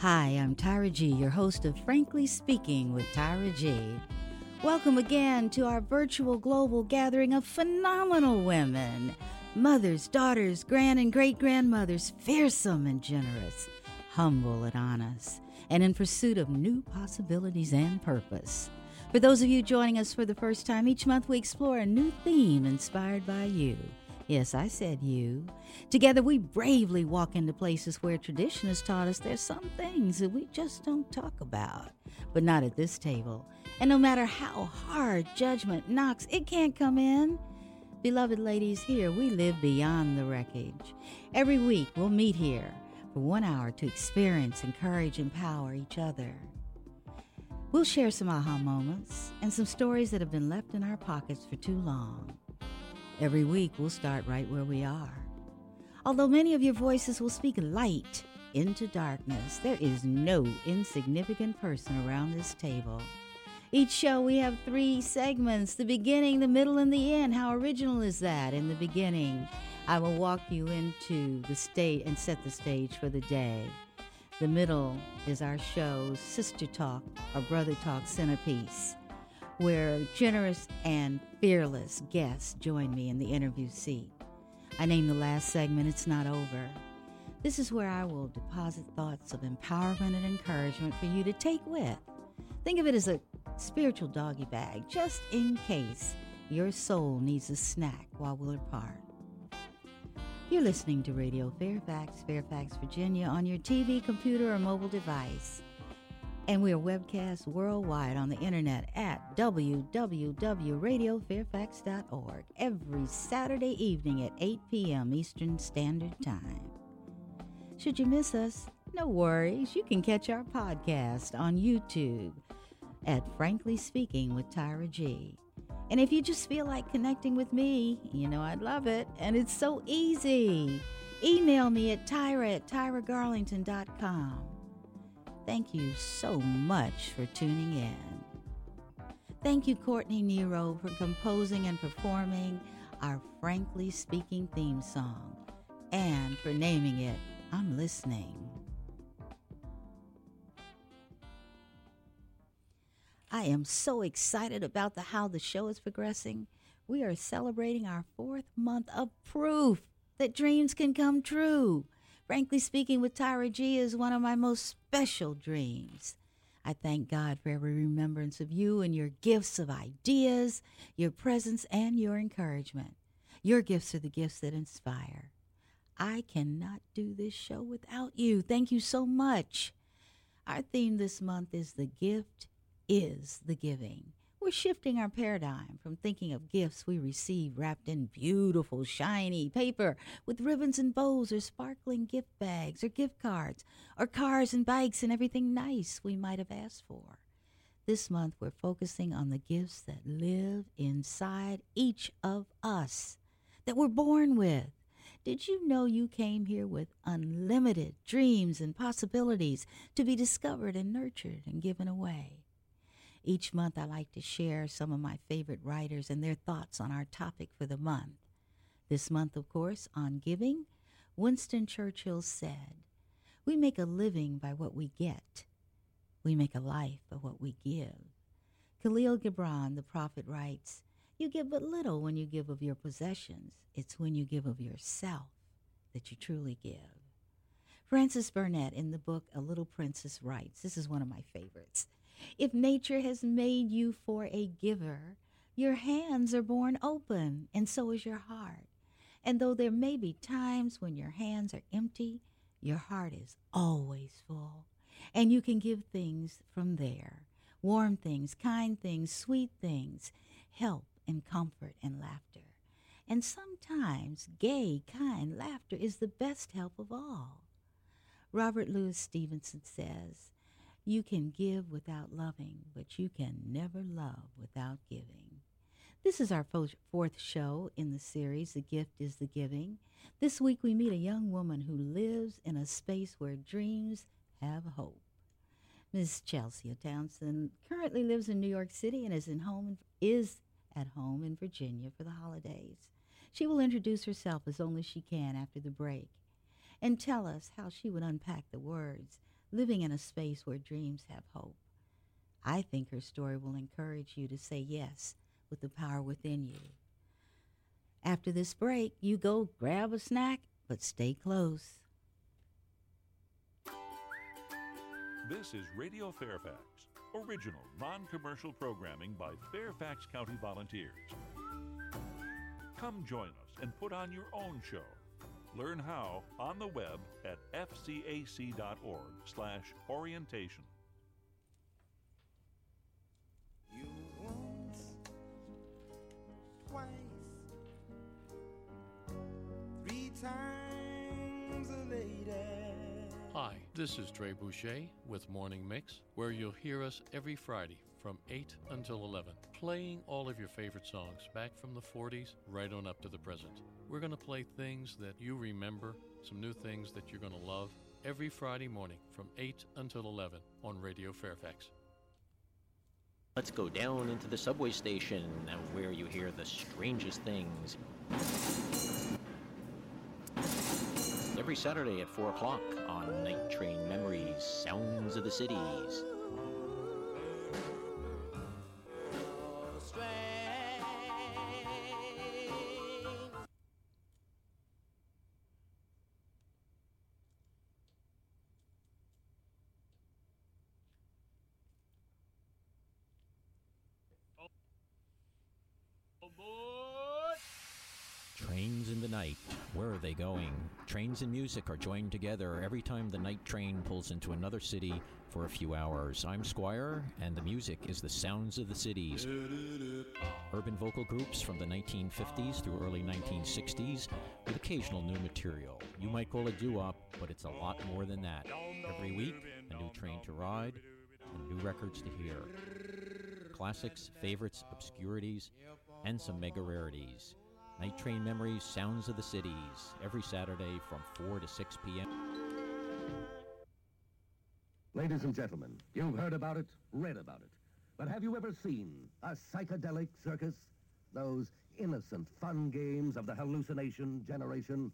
Hi, I'm Tyra G, your host of Frankly Speaking with Tyra G. Welcome again to our virtual global gathering of phenomenal women mothers, daughters, grand and great grandmothers, fearsome and generous, humble and honest, and in pursuit of new possibilities and purpose. For those of you joining us for the first time, each month we explore a new theme inspired by you. Yes, I said you. Together we bravely walk into places where tradition has taught us there's some things that we just don't talk about. But not at this table. And no matter how hard judgment knocks, it can't come in. Beloved ladies, here we live beyond the wreckage. Every week we'll meet here for one hour to experience, encourage, empower each other. We'll share some aha moments and some stories that have been left in our pockets for too long. Every week, we'll start right where we are. Although many of your voices will speak light into darkness, there is no insignificant person around this table. Each show, we have three segments the beginning, the middle, and the end. How original is that? In the beginning, I will walk you into the state and set the stage for the day. The middle is our show's Sister Talk or Brother Talk centerpiece where generous and fearless guests join me in the interview seat. I name the last segment It's Not Over. This is where I will deposit thoughts of empowerment and encouragement for you to take with. Think of it as a spiritual doggy bag, just in case your soul needs a snack while we're apart. You're listening to Radio Fairfax, Fairfax, Virginia, on your TV, computer, or mobile device. And we are webcast worldwide on the internet at www.radiofairfax.org every Saturday evening at 8 p.m. Eastern Standard Time. Should you miss us, no worries. You can catch our podcast on YouTube at Frankly Speaking with Tyra G. And if you just feel like connecting with me, you know I'd love it. And it's so easy. Email me at tyra at tyragarlington.com. Thank you so much for tuning in. Thank you, Courtney Nero, for composing and performing our Frankly Speaking theme song and for naming it I'm Listening. I am so excited about the how the show is progressing. We are celebrating our fourth month of proof that dreams can come true. Frankly speaking, with Tyra G is one of my most special dreams. I thank God for every remembrance of you and your gifts of ideas, your presence, and your encouragement. Your gifts are the gifts that inspire. I cannot do this show without you. Thank you so much. Our theme this month is The Gift is the Giving. We're shifting our paradigm from thinking of gifts we receive wrapped in beautiful, shiny paper with ribbons and bows, or sparkling gift bags, or gift cards, or cars and bikes and everything nice we might have asked for. This month, we're focusing on the gifts that live inside each of us, that we're born with. Did you know you came here with unlimited dreams and possibilities to be discovered and nurtured and given away? Each month, I like to share some of my favorite writers and their thoughts on our topic for the month. This month, of course, on giving, Winston Churchill said, We make a living by what we get, we make a life by what we give. Kahlil Gibran, the prophet, writes, You give but little when you give of your possessions. It's when you give of yourself that you truly give. Frances Burnett, in the book A Little Princess, writes, This is one of my favorites. If nature has made you for a giver, your hands are born open, and so is your heart. And though there may be times when your hands are empty, your heart is always full. And you can give things from there warm things, kind things, sweet things, help and comfort and laughter. And sometimes gay, kind laughter is the best help of all. Robert Louis Stevenson says, you can give without loving, but you can never love without giving. This is our fourth show in the series, The Gift is the Giving. This week we meet a young woman who lives in a space where dreams have hope. Ms. Chelsea Townsend currently lives in New York City and is, in home, is at home in Virginia for the holidays. She will introduce herself as only she can after the break and tell us how she would unpack the words living in a space where dreams have hope. I think her story will encourage you to say yes with the power within you. After this break, you go grab a snack, but stay close. This is Radio Fairfax, original non commercial programming by Fairfax County volunteers. Come join us and put on your own show. Learn how on the web at fcac.org slash orientation. You once, twice, three times a lady. Hi, this is Trey Boucher with Morning Mix, where you'll hear us every Friday from 8 until 11, playing all of your favorite songs back from the 40s right on up to the present. We're going to play things that you remember, some new things that you're going to love, every Friday morning from 8 until 11 on Radio Fairfax. Let's go down into the subway station where you hear the strangest things. Every Saturday at 4 o'clock on Night Train Memories Sounds of the Cities. Trains and music are joined together every time the night train pulls into another city for a few hours. I'm Squire, and the music is the sounds of the cities. Urban vocal groups from the 1950s through early 1960s with occasional new material. You might call it doo-wop, but it's a lot more than that. Every week, a new train to ride and new records to hear. Classics, favorites, obscurities, and some mega rarities. Night Train Memories, Sounds of the Cities, every Saturday from 4 to 6 p.m. Ladies and gentlemen, you've heard about it, read about it. But have you ever seen a psychedelic circus? Those innocent fun games of the hallucination generation?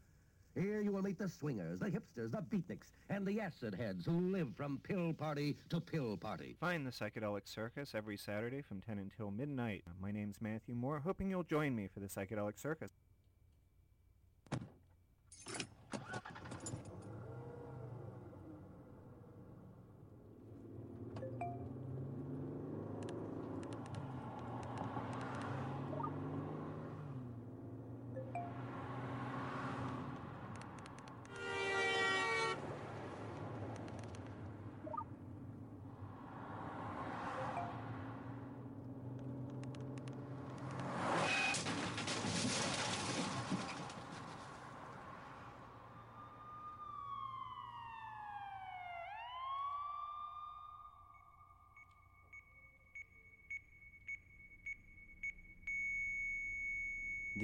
Here you will meet the swingers, the hipsters, the beatniks, and the acid heads who live from pill party to pill party. Find the Psychedelic Circus every Saturday from 10 until midnight. My name's Matthew Moore, hoping you'll join me for the Psychedelic Circus.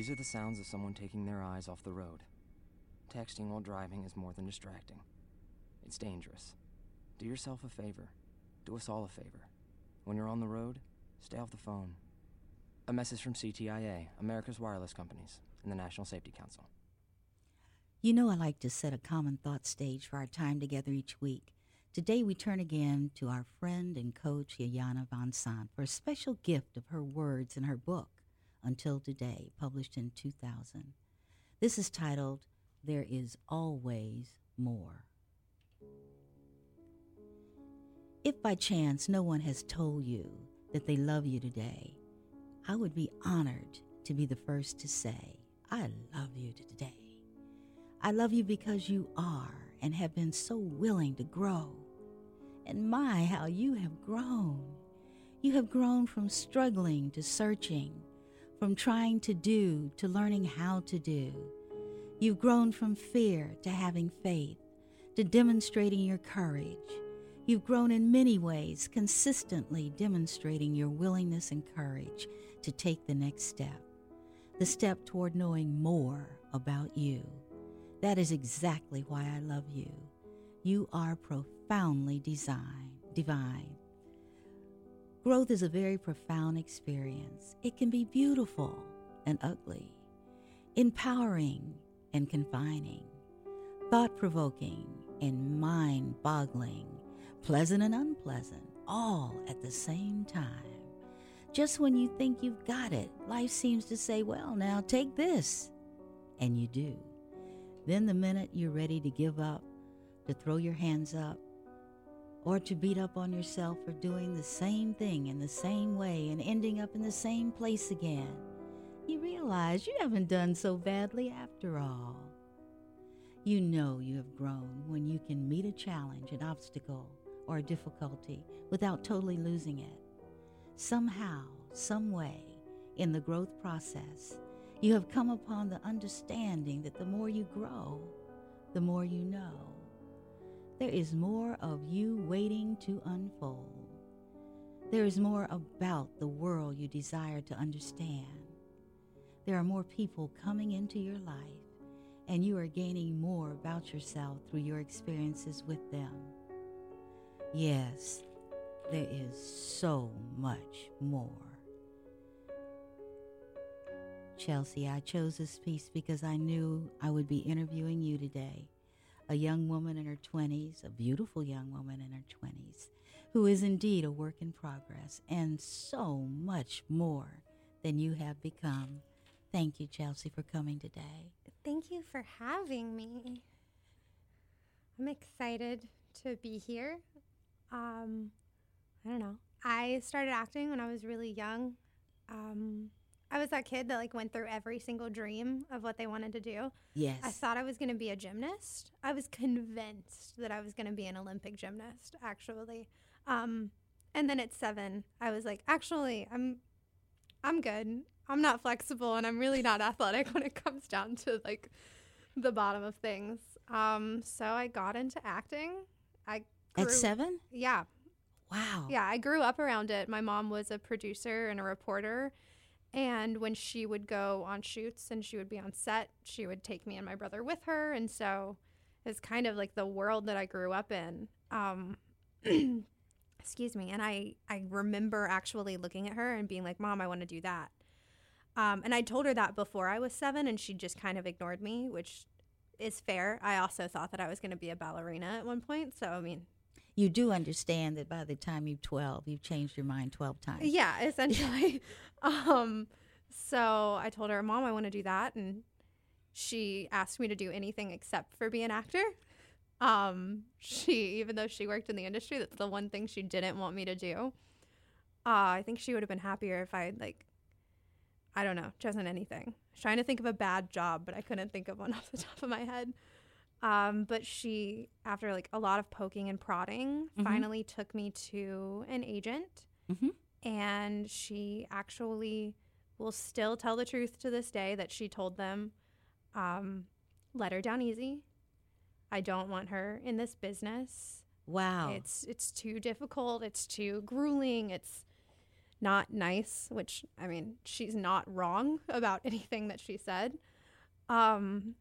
These are the sounds of someone taking their eyes off the road. Texting while driving is more than distracting. It's dangerous. Do yourself a favor. Do us all a favor. When you're on the road, stay off the phone. A message from CTIA, America's Wireless Companies, and the National Safety Council. You know, I like to set a common thought stage for our time together each week. Today, we turn again to our friend and coach, Iyanla Vanzant, for a special gift of her words in her book, Until Today, published in 2000. This is titled, There Is Always More. If by chance no one has told you that they love you today, I would be honored to be the first to say, I love you today. I love you because you are and have been so willing to grow. And my, how you have grown. You have grown from struggling to searching, from trying to do to learning how to do. You've grown from fear to having faith, to demonstrating your courage. You've grown in many ways, consistently demonstrating your willingness and courage to take the next step, the step toward knowing more about you. That is exactly why I love you. You are profoundly design, divine. Growth is a very profound experience. It can be beautiful and ugly, empowering and confining, thought provoking and mind boggling, pleasant and unpleasant, all at the same time. Just when you think you've got it, life seems to say, Well, now take this. And you do. Then, the minute you're ready to give up, to throw your hands up, or to beat up on yourself for doing the same thing in the same way and ending up in the same place again, you realize you haven't done so badly after all. You know you have grown when you can meet a challenge, an obstacle, or a difficulty without totally losing it. Somehow, some way, in the growth process, you have come upon the understanding that the more you grow, the more you know. There is more of you waiting to unfold. There is more about the world you desire to understand. There are more people coming into your life, and you are gaining more about yourself through your experiences with them. Yes, there is so much more. Chelsea, I chose this piece because I knew I would be interviewing you today. A young woman in her 20s, a beautiful young woman in her 20s, who is indeed a work in progress and so much more than you have become. Thank you, Chelsea, for coming today. Thank you for having me. I'm excited to be here. Um, I don't know. I started acting when I was really young. Um, I was that kid that like went through every single dream of what they wanted to do. Yes. I thought I was going to be a gymnast. I was convinced that I was going to be an Olympic gymnast, actually. Um, and then at seven, I was like, actually, I'm, I'm good. I'm not flexible, and I'm really not athletic when it comes down to like the bottom of things. Um, so I got into acting. I At seven? Yeah, Wow. yeah, I grew up around it. My mom was a producer and a reporter. And when she would go on shoots and she would be on set, she would take me and my brother with her. And so it's kind of like the world that I grew up in. Um, excuse me. And I, I remember actually looking at her and being like, Mom, I want to do that. Um, and I told her that before I was seven, and she just kind of ignored me, which is fair. I also thought that I was going to be a ballerina at one point. So, I mean, You do understand that by the time you're 12, you've changed your mind 12 times. Yeah, essentially. um, so I told her, Mom, I want to do that. And she asked me to do anything except for be an actor. Um, she, even though she worked in the industry, that's the one thing she didn't want me to do. Uh, I think she would have been happier if I like, I don't know, chosen anything. I was trying to think of a bad job, but I couldn't think of one off the top of my head. Um, but she, after like a lot of poking and prodding, Mhm. finally took me to an agent Mhm. and she actually will still tell the truth to this day that she told them um, let her down easy i don't want her in this business Wow. it's it's too difficult it's too grueling it's not nice which i mean she's not wrong about anything that she said um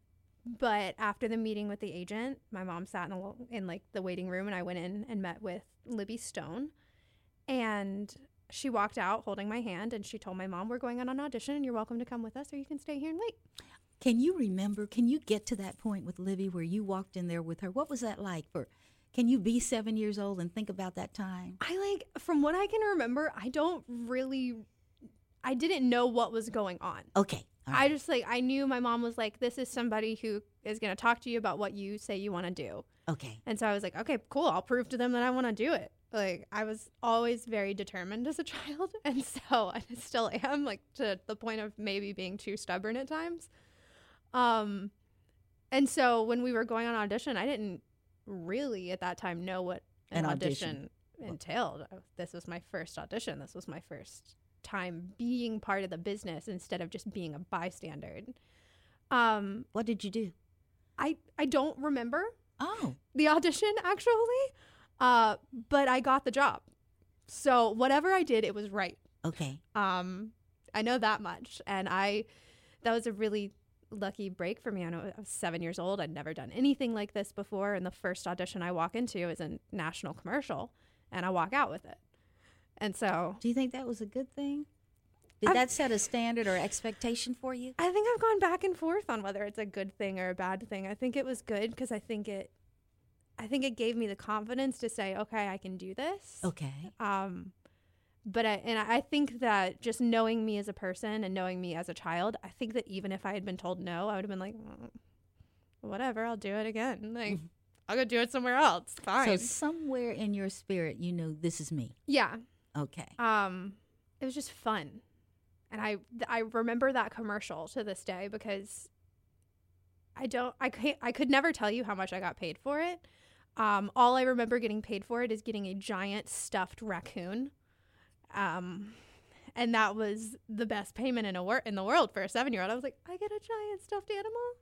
but after the meeting with the agent my mom sat in, a, in like the waiting room and i went in and met with libby stone and she walked out holding my hand and she told my mom we're going on an audition and you're welcome to come with us or you can stay here and wait Can you remember? Can you get to that point with Libby where you walked in there with her? What was that like? For can you be seven years old and think about that time? I like from what I can remember, I don't really I didn't know what was going on. Okay. I just like I knew my mom was like this is somebody who is going to talk to you about what you say you want to do. okay. And so I was like, okay, cool, I'll prove to them that I want to do it. Like I was always very determined as a child, and so I still am like to the point of maybe being too stubborn at times. Um and so when we were going on audition, I didn't really at that time know what an, An audition, audition. entailed. This was my first audition. This was my first time being part of the business instead of just being a bystander. Um What did you do? I I don't remember Oh, the audition actually, uh, but I got the job. So whatever I did, it was right. okay. Um, I know that much, and I that was a really lucky break for me. I know I was seven years old. I'd never done anything like this before, and the first audition I walk into is a national commercial, and I walk out with it. And so Do you think that was a good thing? Did I've- that set a standard or expectation for you? I think I've gone back and forth on whether it's a good thing or a bad thing. I think it was good because I think it I think it gave me the confidence to say, okay, I can do this. Okay. Um, but I and I think that just knowing me as a person and knowing me as a child, I think that even if I had been told no, I would have been like, "Mm, whatever, I'll do it again. Like, I'll go do it somewhere else. Fine. So somewhere in your spirit, you know, this is me. yeah. Okay. Um, it was just fun, and I I remember that commercial to this day because I don't I can't, I could never tell you how much I got paid for it. Um, all I remember getting paid for it is getting a giant stuffed raccoon. Um, and that was the best payment in a wor- in the world for a seven year old. I was like, I get a giant stuffed animal.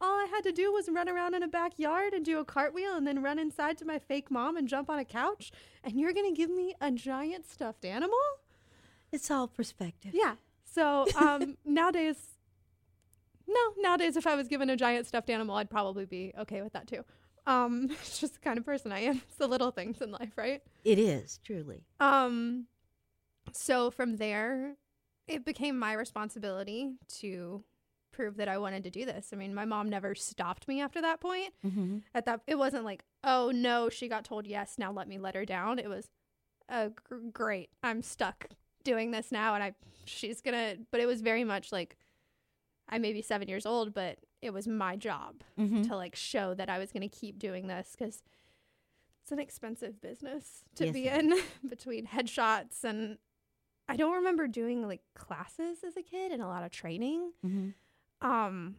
All I had to do was run around in a backyard and do a cartwheel and then run inside to my fake mom and jump on a couch. And you're gonna give me a giant stuffed animal? It's all perspective. Yeah. So um, nowadays, no, nowadays if I was given a giant stuffed animal, I'd probably be okay with that too. Um, it's just the kind of person I am. It's the little things in life, right? It is, truly. Um, so from there, it became my responsibility to prove that I wanted to do this. I mean, my mom never stopped me after that point. Mm-hmm. At that, it wasn't like, oh no, she got told yes, now let me let her down. It was, gr- great, I'm stuck doing this now, and I, she's gonna. But it was very much like, I may be seven years old, but it was my job Mhm. to like show that I was gonna keep doing this because it's an expensive business to Yes, be in between headshots and I don't remember doing like classes as a kid and a lot of training. Mm-hmm. Um,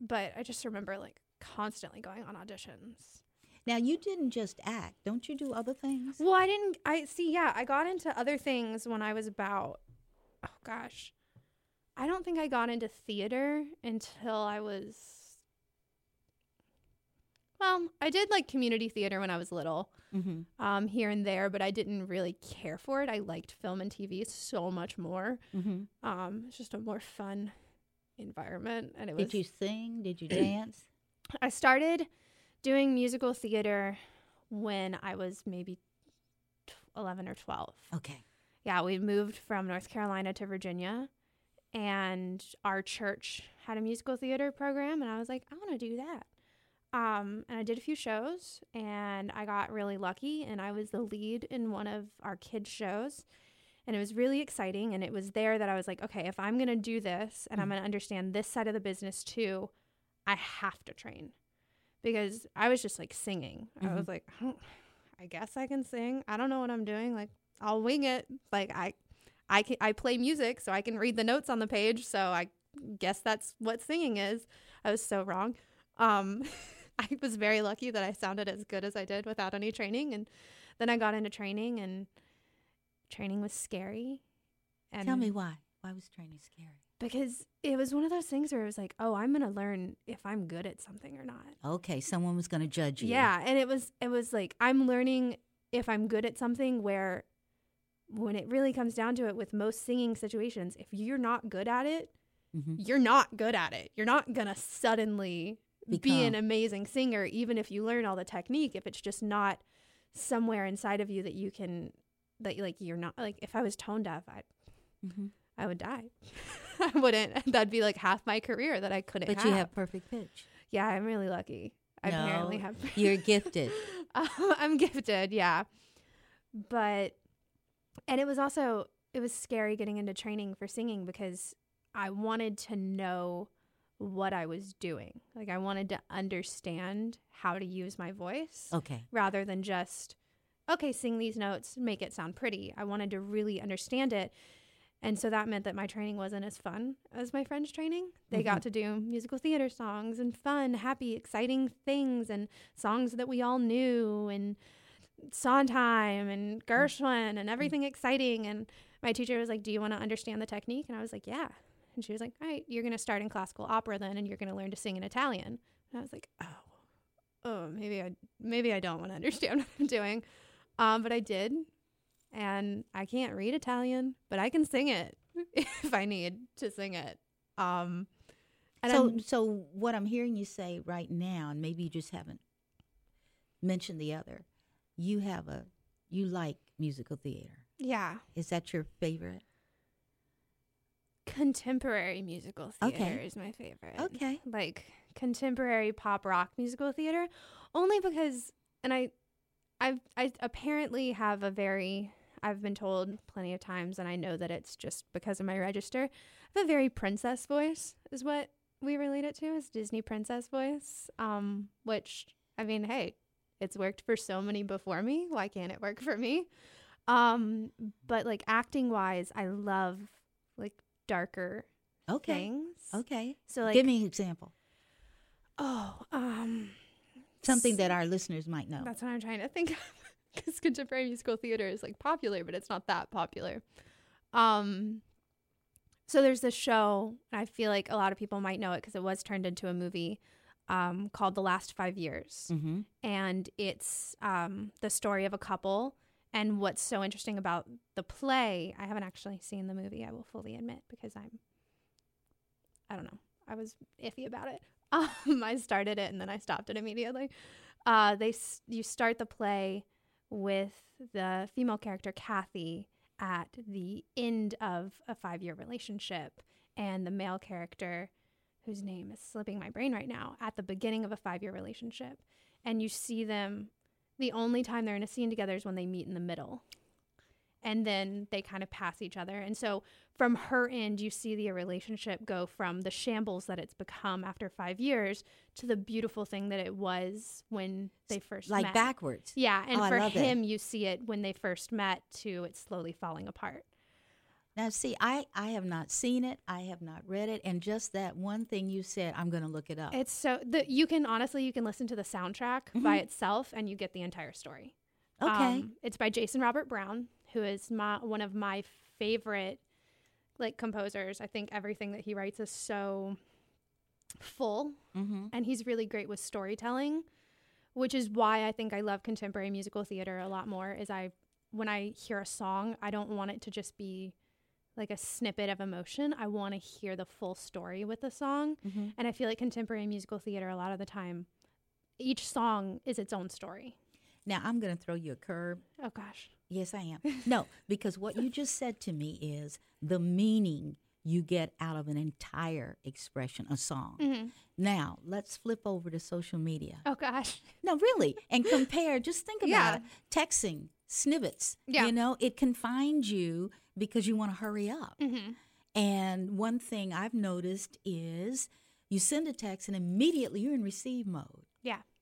but I just remember like constantly going on auditions. Now you didn't just act. Don't you do other things? Well, I didn't. I see. Yeah, I got into other things when I was about. Oh gosh, I don't think I got into theater until I was. Well, I did like community theater when I was little, Mm-hmm. um, here and there, but I didn't really care for it. I liked film and TV so much more. Mm-hmm. Um, it's just a more fun environment, and it was. Did you sing? Did you dance? I started doing musical theater when I was maybe 11 or 12. Okay. Yeah, we moved from North Carolina to Virginia, and our church had a musical theater program, and I was like, I want to do that. Um, and I did a few shows, and I got really lucky, and I was the lead in one of our kids' shows. And it was really exciting. And it was there that I was like, okay, if I'm going to do this and I'm going to understand this side of the business too, I have to train because I was just like singing. I Mhm. was like, "Oh, I guess I can sing. I don't know what I'm doing. Like, I'll wing it. Like, I, I can, I play music, so I can read the notes on the page. So I guess that's what singing is. I was so wrong. Um, I was very lucky that I sounded as good as I did without any training. And then I got into training, and training was scary. And Tell me why. Why was training scary? because it was one of those things where it was like, oh, I'm gonna learn if I'm good at something or not. Okay, someone was going to judge you. Yeah, and it was it was like I'm learning if I'm good at something where when it really comes down to it with most singing situations, if you're not good at it, Mm-hmm. you're not good at it. You're not going to suddenly be an amazing singer even if you learn all the technique if it's just not somewhere inside of you that you can that like you're not like if I was tone deaf, I Mm-hmm. I would die. I wouldn't. That'd be like half my career that I couldn't But have. you have perfect pitch. Yeah, I'm really lucky. I apparently No, have. You're gifted. I'm gifted, yeah. But and it was also it was scary getting into training for singing because I wanted to know what I was doing. Like I wanted to understand how to use my voice Okay. rather than just okay, sing these notes, make it sound pretty. I wanted to really understand it. And so that meant that my training wasn't as fun as my friends' training. They got mm-hmm. to do musical theater songs and fun, happy, exciting things and songs that we all knew and Sondheim and Gershwin and mm-hmm. everything exciting. And my teacher was like, Do you want to understand the technique? And I was like, Yeah. And she was like, All right, you're going to start in classical opera then and you're going to learn to sing in Italian. And I was like, Oh, oh, maybe I, maybe I don't want to understand what I'm doing. Um, but I did. And I can't read Italian, but I can sing it if I need to sing it. Um, and so, I'm- so what I'm hearing you say right now, and maybe you just haven't mentioned the other, you have a, you like musical theater. yeah, Is that your favorite? contemporary musical theater Okay. is my favorite. Okay. Like contemporary pop rock musical theater, only because and I, I've I apparently have a very I've been told plenty of times, and I know that it's just because of my register. I have a very princess voice, is what we relate it to, is Disney princess voice. Um, which I mean, hey, it's worked for so many before me. Why can't it work for me? Um, but like acting wise, I love like darker Okay. things. Okay. So like, Give me an example. oh, um, Something that our listeners might know. That's what I'm trying to think of. Because contemporary musical theater is like popular, but it's not that popular. Um, so there's this show, and I feel like a lot of people might know it because it was turned into a movie um, called The Last Five Years. Mm-hmm. And it's um, the story of a couple. And what's so interesting about the play, I haven't actually seen the movie, I will fully admit, because I'm, I don't know, I was iffy about it. Um, I started it and then I stopped it immediately. Uh, they you start the play with the female character Kathy at the end of a five year relationship, and the male character, whose name is slipping my brain right now, at the beginning of a five year relationship. And you see them, the only time they're in a scene together is when they meet in the middle. And then they kind of pass each other. And so from her end, you see the relationship go from the shambles that it's become after five years to the beautiful thing that it was when they first Like met. backwards. Yeah, and Oh, for him, you see it when they first met to it slowly falling apart. Now, see, I, I have not seen it. I have not read it. And just that one thing you said, I'm going to look it up. It's so the you can honestly you can listen to the soundtrack by itself and you get the entire story. Mm-hmm. Okay. Um, it's by Jason Robert Brown, who is my one of my favorite like composers. I think everything that he writes is so full mm-hmm. and he's really great with storytelling, which is why I think I love contemporary musical theater a lot more. Is I when I hear a song, I don't want it to just be like a snippet of emotion. I want to hear the full story with the song, Mm-hmm. and I feel like contemporary musical theater a lot of the time, each song is its own story. Now, I'm going to throw you a curve. Oh gosh, Yes, I am. No, because what you just said to me is the meaning you get out of an entire expression, a song. Mm-hmm. Now, let's flip over to social media. oh gosh, No, really, and compare. Just think about Yeah. it. Texting, snippets. Yeah. You know, it confines you because you want to hurry up. mm-hmm. And one thing I've noticed is you send a text and immediately you're in receive mode.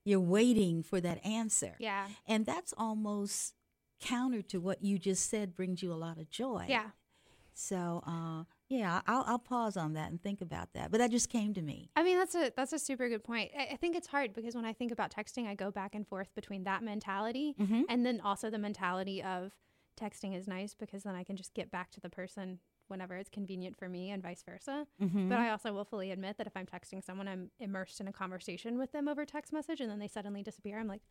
You're waiting for that answer. yeah, And that's almost counter to what you just said brings you a lot of joy. yeah. So, uh, yeah, I'll, I'll pause on that and think about that. But that just came to me. I mean, that's a that's a super good point. I, I think it's hard because when I think about texting, I go back and forth between that mentality Mhm. and then also the mentality of texting is nice because then I can just get back to the person whenever it's convenient for me and vice versa. Mm-hmm. But I also will fully admit that if I'm texting someone, I'm immersed in a conversation with them over text message and then they suddenly disappear. I'm like,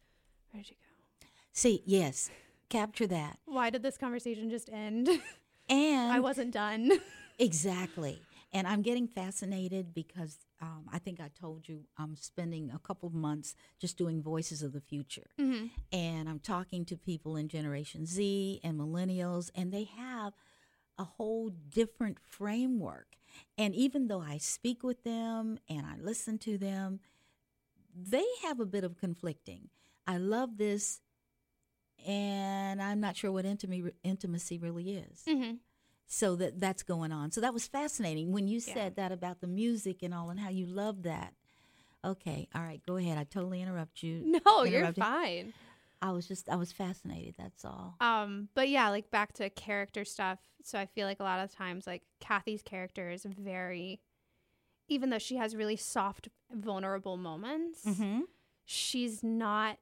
where did you go? See, yes, capture that. Why did this conversation just end? And I wasn't done. Exactly. And I'm getting fascinated because um, I think I told you I'm spending a couple of months just doing voices of the future. mm-hmm. And I'm talking to people in Generation Z and millennials, and they have a whole different framework. And even though I speak with them and I listen to them, they have a bit of conflicting. I love this, and I'm not sure what intimacy, intimacy really is Mm-hmm. so that that's going on so that was fascinating when you Yeah. said that about the music and all and how you love that okay all right go ahead i totally interrupt you No, you're interrupted. fine. I was just i was fascinated that's all Um, but yeah, like back to character stuff. So I feel like a lot of times, like Kathy's character is very, even though she has really soft, vulnerable moments, mm-hmm. she's not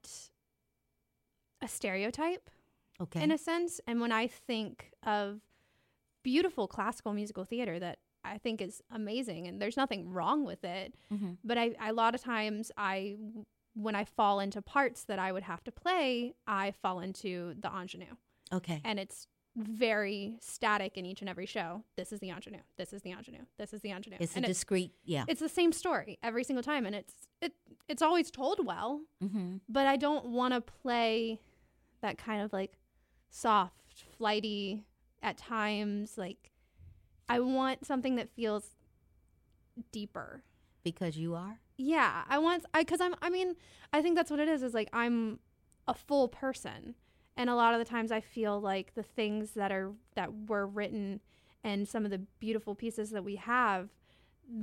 a stereotype okay in a sense. And when I think of beautiful classical musical theater that I think is amazing, and there's nothing wrong with it, Mhm. but I, a lot of times I, when I fall into parts that I would have to play, I fall into the ingenue okay and it's very static in each and every show. This is the ingenue. This is the ingenue. This is the ingenue. it's a and it- discrete yeah it's the same story every single time, and it's it it's always told well. mm-hmm. But I don't want to play that kind of like soft, flighty at times. Like I want something that feels deeper. because you are Yeah, I want I because I'm I mean I think that's what it is. Is like I'm a full person. And a lot of the times I feel like the things that are that were written and some of the beautiful pieces that we have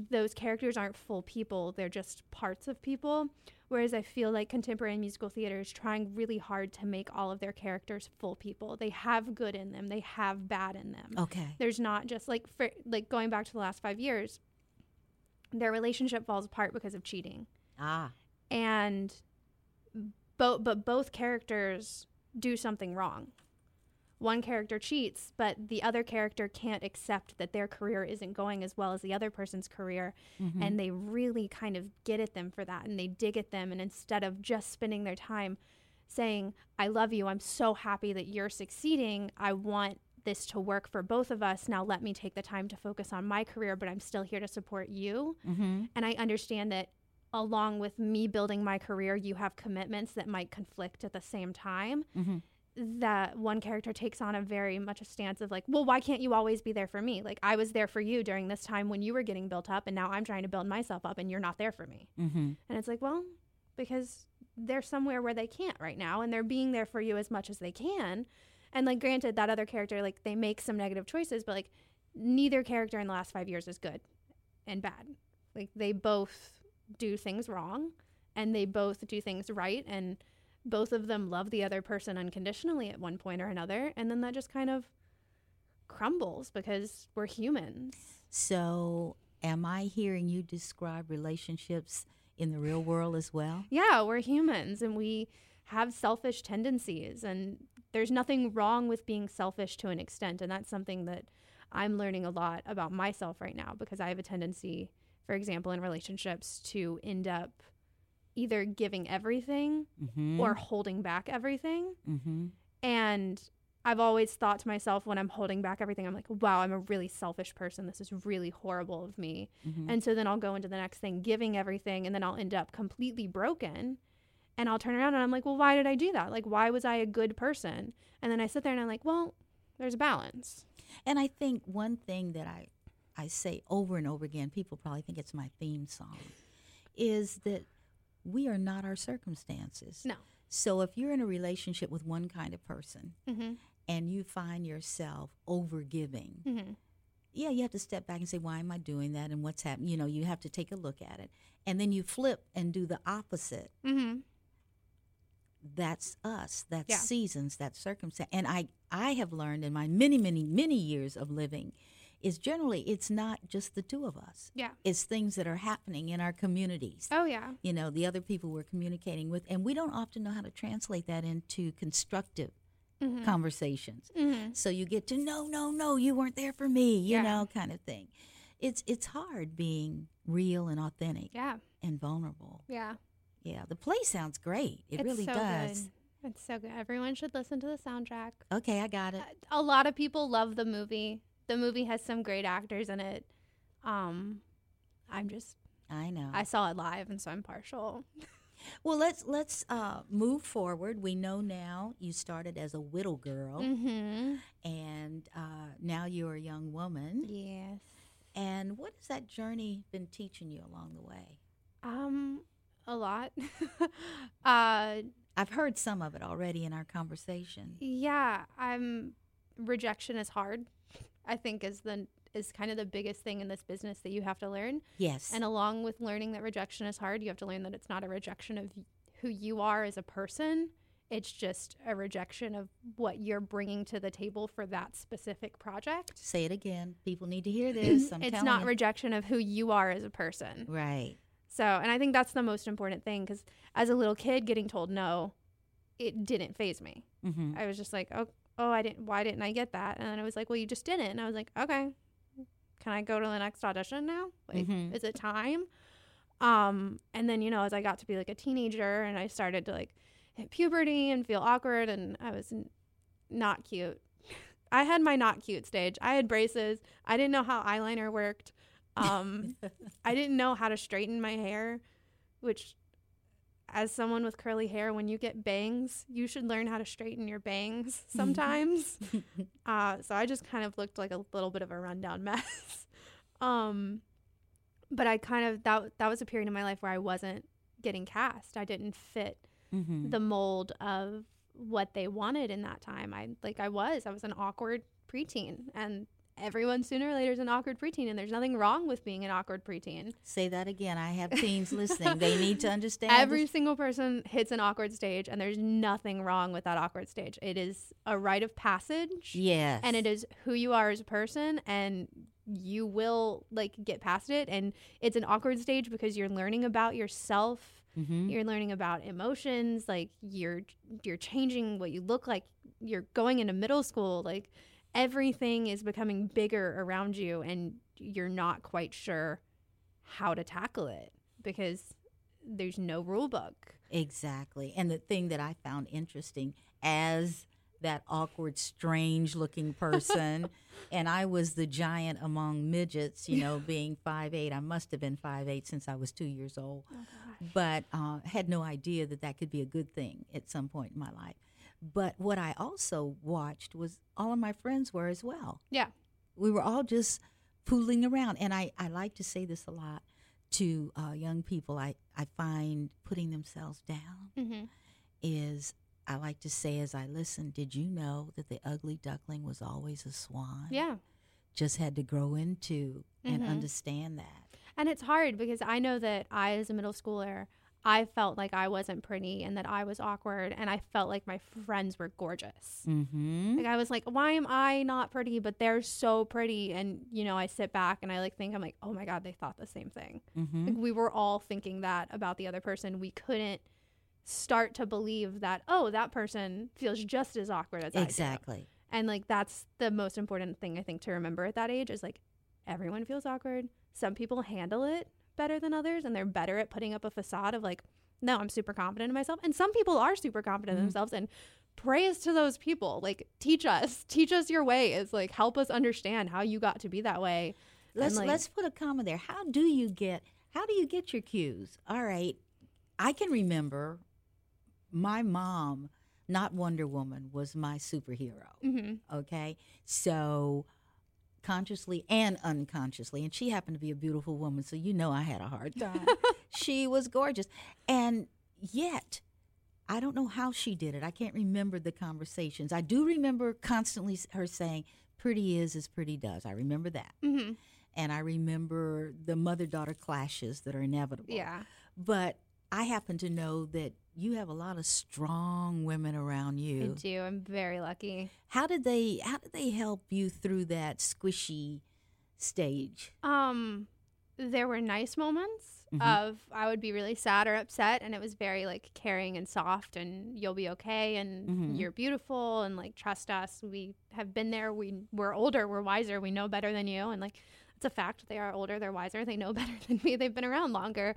those characters aren't full people, they're just parts of people. Whereas I feel like contemporary musical theater is trying really hard to make all of their characters full people. They have good in them, they have bad in them. Okay. There's not just like for like going back to the last 5 years, their relationship falls apart because of cheating. Ah. And both but both characters do something wrong one character cheats, but the other character can't accept that their career isn't going as well as the other person's career. Mhm. And they really kind of get at them for that and they dig at them. And instead of just spending their time saying, I love you, I'm so happy that you're succeeding, I want this to work for both of us. Now let me take the time to focus on my career, but I'm still here to support you. Mhm. And I understand that along with me building my career, you have commitments that might conflict at the same time Mhm. that one character takes on a very much a stance of like, well, why can't you always be there for me? Like I was there for you during this time when you were getting built up, and now I'm trying to build myself up, and you're not there for me. Mhm. And it's like, well, because they're somewhere where they can't right now, and they're being there for you as much as they can. And like, granted, that other character, like, they make some negative choices, but like, neither character in the last five years is good and bad. Like, they both do things wrong, and they both do things right, and both of them love the other person unconditionally at one point or another and then that just kind of crumbles because we're humans So, am I hearing you describe relationships in the real world as well? yeah we're humans and we have selfish tendencies and there's nothing wrong with being selfish to an extent and that's something that i'm learning a lot about myself right now because i have a tendency for example in relationships to end up either giving everything Mhm. or holding back everything Mm-hmm. And I've always thought to myself when I'm holding back everything, I'm like, wow, I'm a really selfish person. This is really horrible of me. Mhm. And so then I'll go into the next thing, giving everything, and then I'll end up completely broken. And I'll turn around and I'm like, well, why did I do that? Like, why was I a good person? And then I sit there and I'm like, well, there's a balance. And I think one thing that I, I say over and over again, people probably think it's my theme song, is that we are not our circumstances. No. So if you're in a relationship with one kind of person Mm-hmm. and you find yourself over giving, Mm-hmm. yeah, you have to step back and say, why am I doing that and what's happening? You know, you have to take a look at it. And then you flip and do the opposite. Mm-hmm. That's us. That's Yeah. seasons. That's circumstance. And I, I have learned in my many, many, many years of living is generally it's not just the two of us. Yeah. It's things that are happening in our communities. Oh, yeah. You know, the other people we're communicating with. And we don't often know how to translate that into constructive Mhm. conversations. Mhm. So you get to no, no, no, you weren't there for me, you Yeah. know, kind of thing. It's it's hard being real and authentic Yeah. and vulnerable. Yeah. Yeah, the play sounds great. It it's really so does. Good. It's so good. Everyone should listen to the soundtrack. Okay, I got it. a lot of people love the movie. The movie has some great actors in it. Um, I'm just I know. I saw it live, and so I'm partial. Well, let's let's uh, move forward. We know now you started as a widow girl, Mm-hmm. and uh, now you're a young woman. Yes. And what has that journey been teaching you along the way? Um, a lot. uh, I've heard some of it already in our conversation. yeah. I'm rejection is hard. I think is the is kind of the biggest thing in this business that you have to learn. Yes. And along with learning that rejection is hard, you have to learn that it's not a rejection of who you are as a person. It's just a rejection of what you're bringing to the table for that specific project. Say it again. People need to hear this. It's not you. rejection of who you are as a person. right. So, and I think that's the most important thing because as a little kid, getting told no, it didn't phase me. Mm-hmm. I was just like, oh, oh, I didn't. Why didn't I get that? And then it was like, well, you just didn't. And I was like, okay, can I go to the next audition now? Like, Mhm. is it time? Um, and then you know, as I got to be like a teenager, and I started to like hit puberty and feel awkward, and I was n- not cute. I had my not cute stage. I had braces. I didn't know how eyeliner worked. Um, I didn't know how to straighten my hair, which, as someone with curly hair, when you get bangs, you should learn how to straighten your bangs sometimes. uh, so I just kind of looked like a little bit of a rundown mess. um, but I kind of that that was a period in my life where I wasn't getting cast. I didn't fit Mm-hmm. the mold of what they wanted in that time. I like I was. I was an awkward preteen and everyone sooner or later is an awkward preteen and there's nothing wrong with being an awkward preteen. Say that again. I have teens listening. They need to understand. Every this. single person hits an awkward stage and there's nothing wrong with that awkward stage. It is a rite of passage. Yes. And it is who you are as a person and you will like get past it and it's an awkward stage because you're learning about yourself Mm-hmm. you're learning about emotions like you're you're changing what you look like you're going into middle school like everything is becoming bigger around you and you're not quite sure how to tackle it because there's no rule book Exactly. And the thing that I found interesting as that awkward, strange looking person, and I was the giant among midgets, you know, being five eight. I must have been five eight since I was two years old, but uh, had no idea that that could be a good thing at some point in my life. But what I also watched was all of my friends were as well. yeah we were all just fooling around. And I, I like to say this a lot to uh, young people. I, I find putting themselves down mm-hmm. is, I like to say as I listen, did you know that the ugly duckling was always a swan? yeah Just had to grow into and Mhm. understand that. and it's hard because i know that i as a middle schooler i felt like i wasn't pretty and that i was awkward and i felt like my friends were gorgeous Mm-hmm. Like I was like, why am I not pretty? But they're so pretty. And you know, I sit back and I like think I'm like, oh my god, they thought the same thing. Mm-hmm. Like we were all thinking that about the other person. We couldn't start to believe that oh, that person feels just as awkward as I. Exactly. And like that's the most important thing I think to remember at that age is like everyone feels awkward. Some people handle it better than others, and they're better at putting up a facade of like, no, I'm super confident in myself. And some people are super confident in Mhm. themselves and praise to those people. Like teach us, teach us your ways. Like help us understand how you got to be that way. Let's like- let's put a comma there. How do you get how do you get your cues? All right. I can remember my mom, not Wonder Woman, was my superhero. hmm Okay. So consciously and unconsciously, and she happened to be a beautiful woman, so you know I had a hard time. she was gorgeous. And yet I don't know how she did it. I can't remember the conversations. I do remember constantly her saying, Pretty is as pretty does. I remember that. hmm And I remember the mother daughter clashes that are inevitable. Yeah. But I happen to know that you have a lot of strong women around you. I do. I'm very lucky. How did they how did they help you through that squishy stage? Um, there were nice moments Mhm. of I would be really sad or upset, and it was very like caring and soft, and you'll be okay, and Mhm. you're beautiful, and like trust us. We have been there. We we're older. We're wiser. We know better than you, and like it's a fact. They are older. They're wiser. They know better than me. They've been around longer.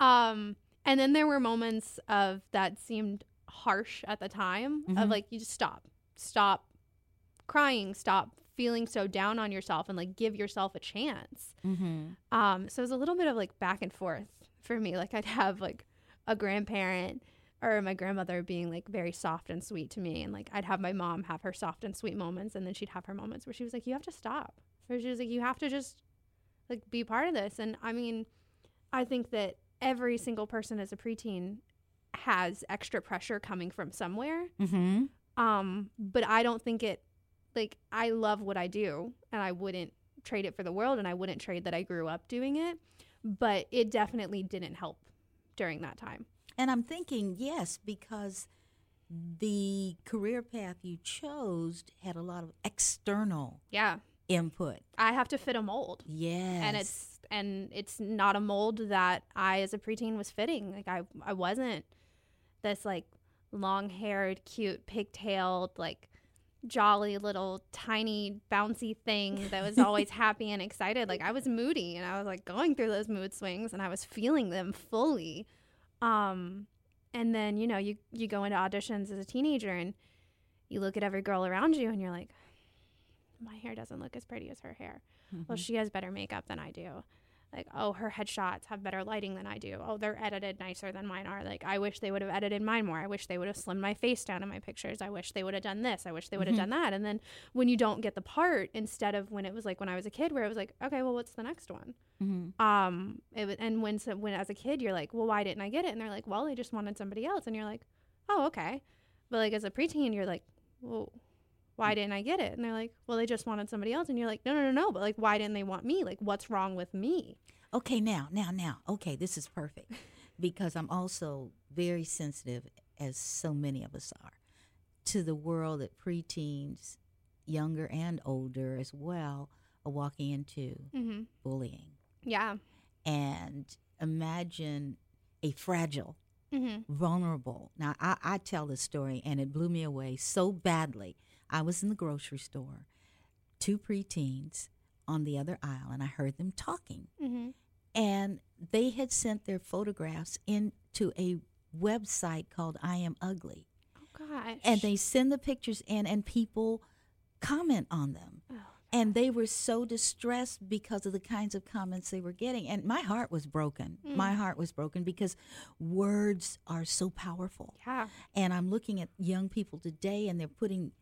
Um, and then there were moments of that seemed harsh at the time of Mhm. like you just stop, stop crying, stop feeling so down on yourself, and like give yourself a chance. Mm-hmm. Um, so it was a little bit of like back and forth for me. Like I'd have like a grandparent or my grandmother being like very soft and sweet to me, and like I'd have my mom have her soft and sweet moments, and then she'd have her moments where she was like, "You have to stop." So she was like, "You have to just like be part of this." And I mean, I think that every single person as a preteen has extra pressure coming from somewhere. Mm-hmm. Um, but I don't think it like I love what I do and I wouldn't trade it for the world and I wouldn't trade that I grew up doing it, but it definitely didn't help during that time. And I'm thinking, yes, because the career path you chose had a lot of external Yeah. Input. I have to fit a mold. Yes. And it's and it's not a mold that I as a preteen was fitting. Like I I wasn't this like long-haired, cute, pigtailed, like jolly little tiny bouncy thing that was always happy and excited. Like I was moody and I was like going through those mood swings and I was feeling them fully. Um and then, you know, you you go into auditions as a teenager and you look at every girl around you and you're like my hair doesn't look as pretty as her hair. Well, Mhm. she has better makeup than I do. like oh her headshots have better lighting than i do oh they're edited nicer than mine are like i wish they would have edited mine more i wish they would have slimmed my face down in my pictures i wish they would have done this i wish they would have Mhm. done that and then when you don't get the part instead of when it was like when i was a kid where it was like okay well what's the next one Mhm. um it, and when so, when as a kid you're like well why didn't i get it and they're like well they just wanted somebody else and you're like oh okay but like as a preteen you're like well why didn't i get it and they're like well they just wanted somebody else and you're like no no no no but like why didn't they want me like what's wrong with me Okay, now, now, now. Okay, this is perfect because I'm also very sensitive, as so many of us are, to the world that preteens, younger and older as well, are walking into mm-hmm. bullying. yeah And imagine a fragile, mm-hmm. vulnerable. Now, I, I tell this story and it blew me away so badly. I was in the grocery store, two preteens on the other aisle, and I heard them talking. Mm-hmm. And they had sent their photographs into a website called I Am Ugly. oh gosh And they send the pictures in, and people comment on them. Oh, And they were so distressed because of the kinds of comments they were getting. And my heart was broken. Mm. My heart was broken because words are so powerful. yeah And I'm looking at young people today, and they're putting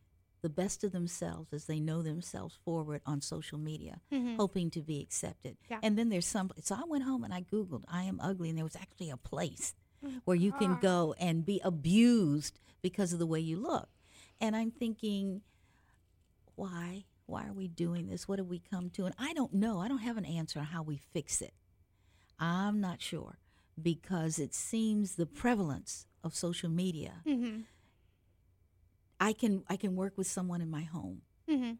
the best of themselves as they know themselves forward on social media, Mhm. hoping to be accepted. Yeah. And then there's some. So I went home and I Googled, I am ugly, and there was actually a place Oh, where you can go and be abused because of the way you look. And I'm thinking, why? Why are we doing this? What have we come to? And I don't know. I don't have an answer on how we fix it. I'm not sure because it seems the prevalence of social media. mm-hmm. I can I can work with someone in my home, Mm-hmm.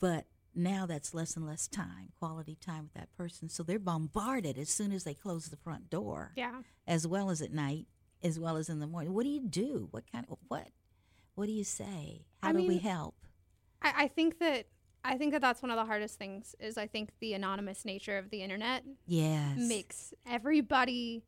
but now that's less and less time, quality time with that person. So they're bombarded as soon as they close the front door. yeah as well as at night, as well as in the morning. What do you do? What kind of what? What do you say? How I do we help? I, I think that I think that that's one of the hardest things is I think the anonymous nature of the internet Yes. makes everybody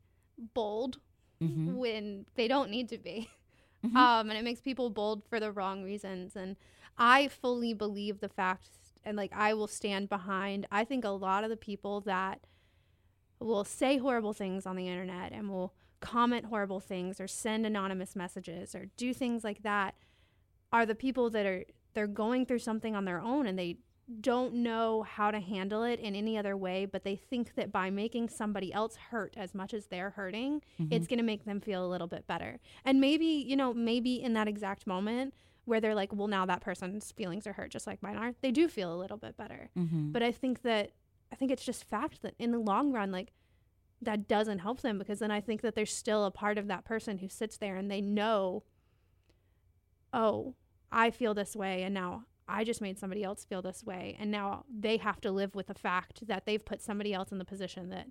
bold Mhm. when they don't need to be. Mhm. Um, and it makes people bold for the wrong reasons. And I fully believe the fact, and like I will stand behind. I think a lot of the people that will say horrible things on the internet and will comment horrible things or send anonymous messages or do things like that are the people that are they're going through something on their own and they don't know how to handle it in any other way but they think that by making somebody else hurt as much as they're hurting it's going to make them feel a little bit better. And maybe you know maybe in that exact moment where they're like well now that person's feelings are hurt just like mine are they do feel a little bit better. Mhm. but i think that i think it's just fact that in the long run like that doesn't help them because then i think that there's still a part of that person who sits there and they know oh i feel this way and now i just made somebody else feel this way and now they have to live with the fact that they've put somebody else in the position that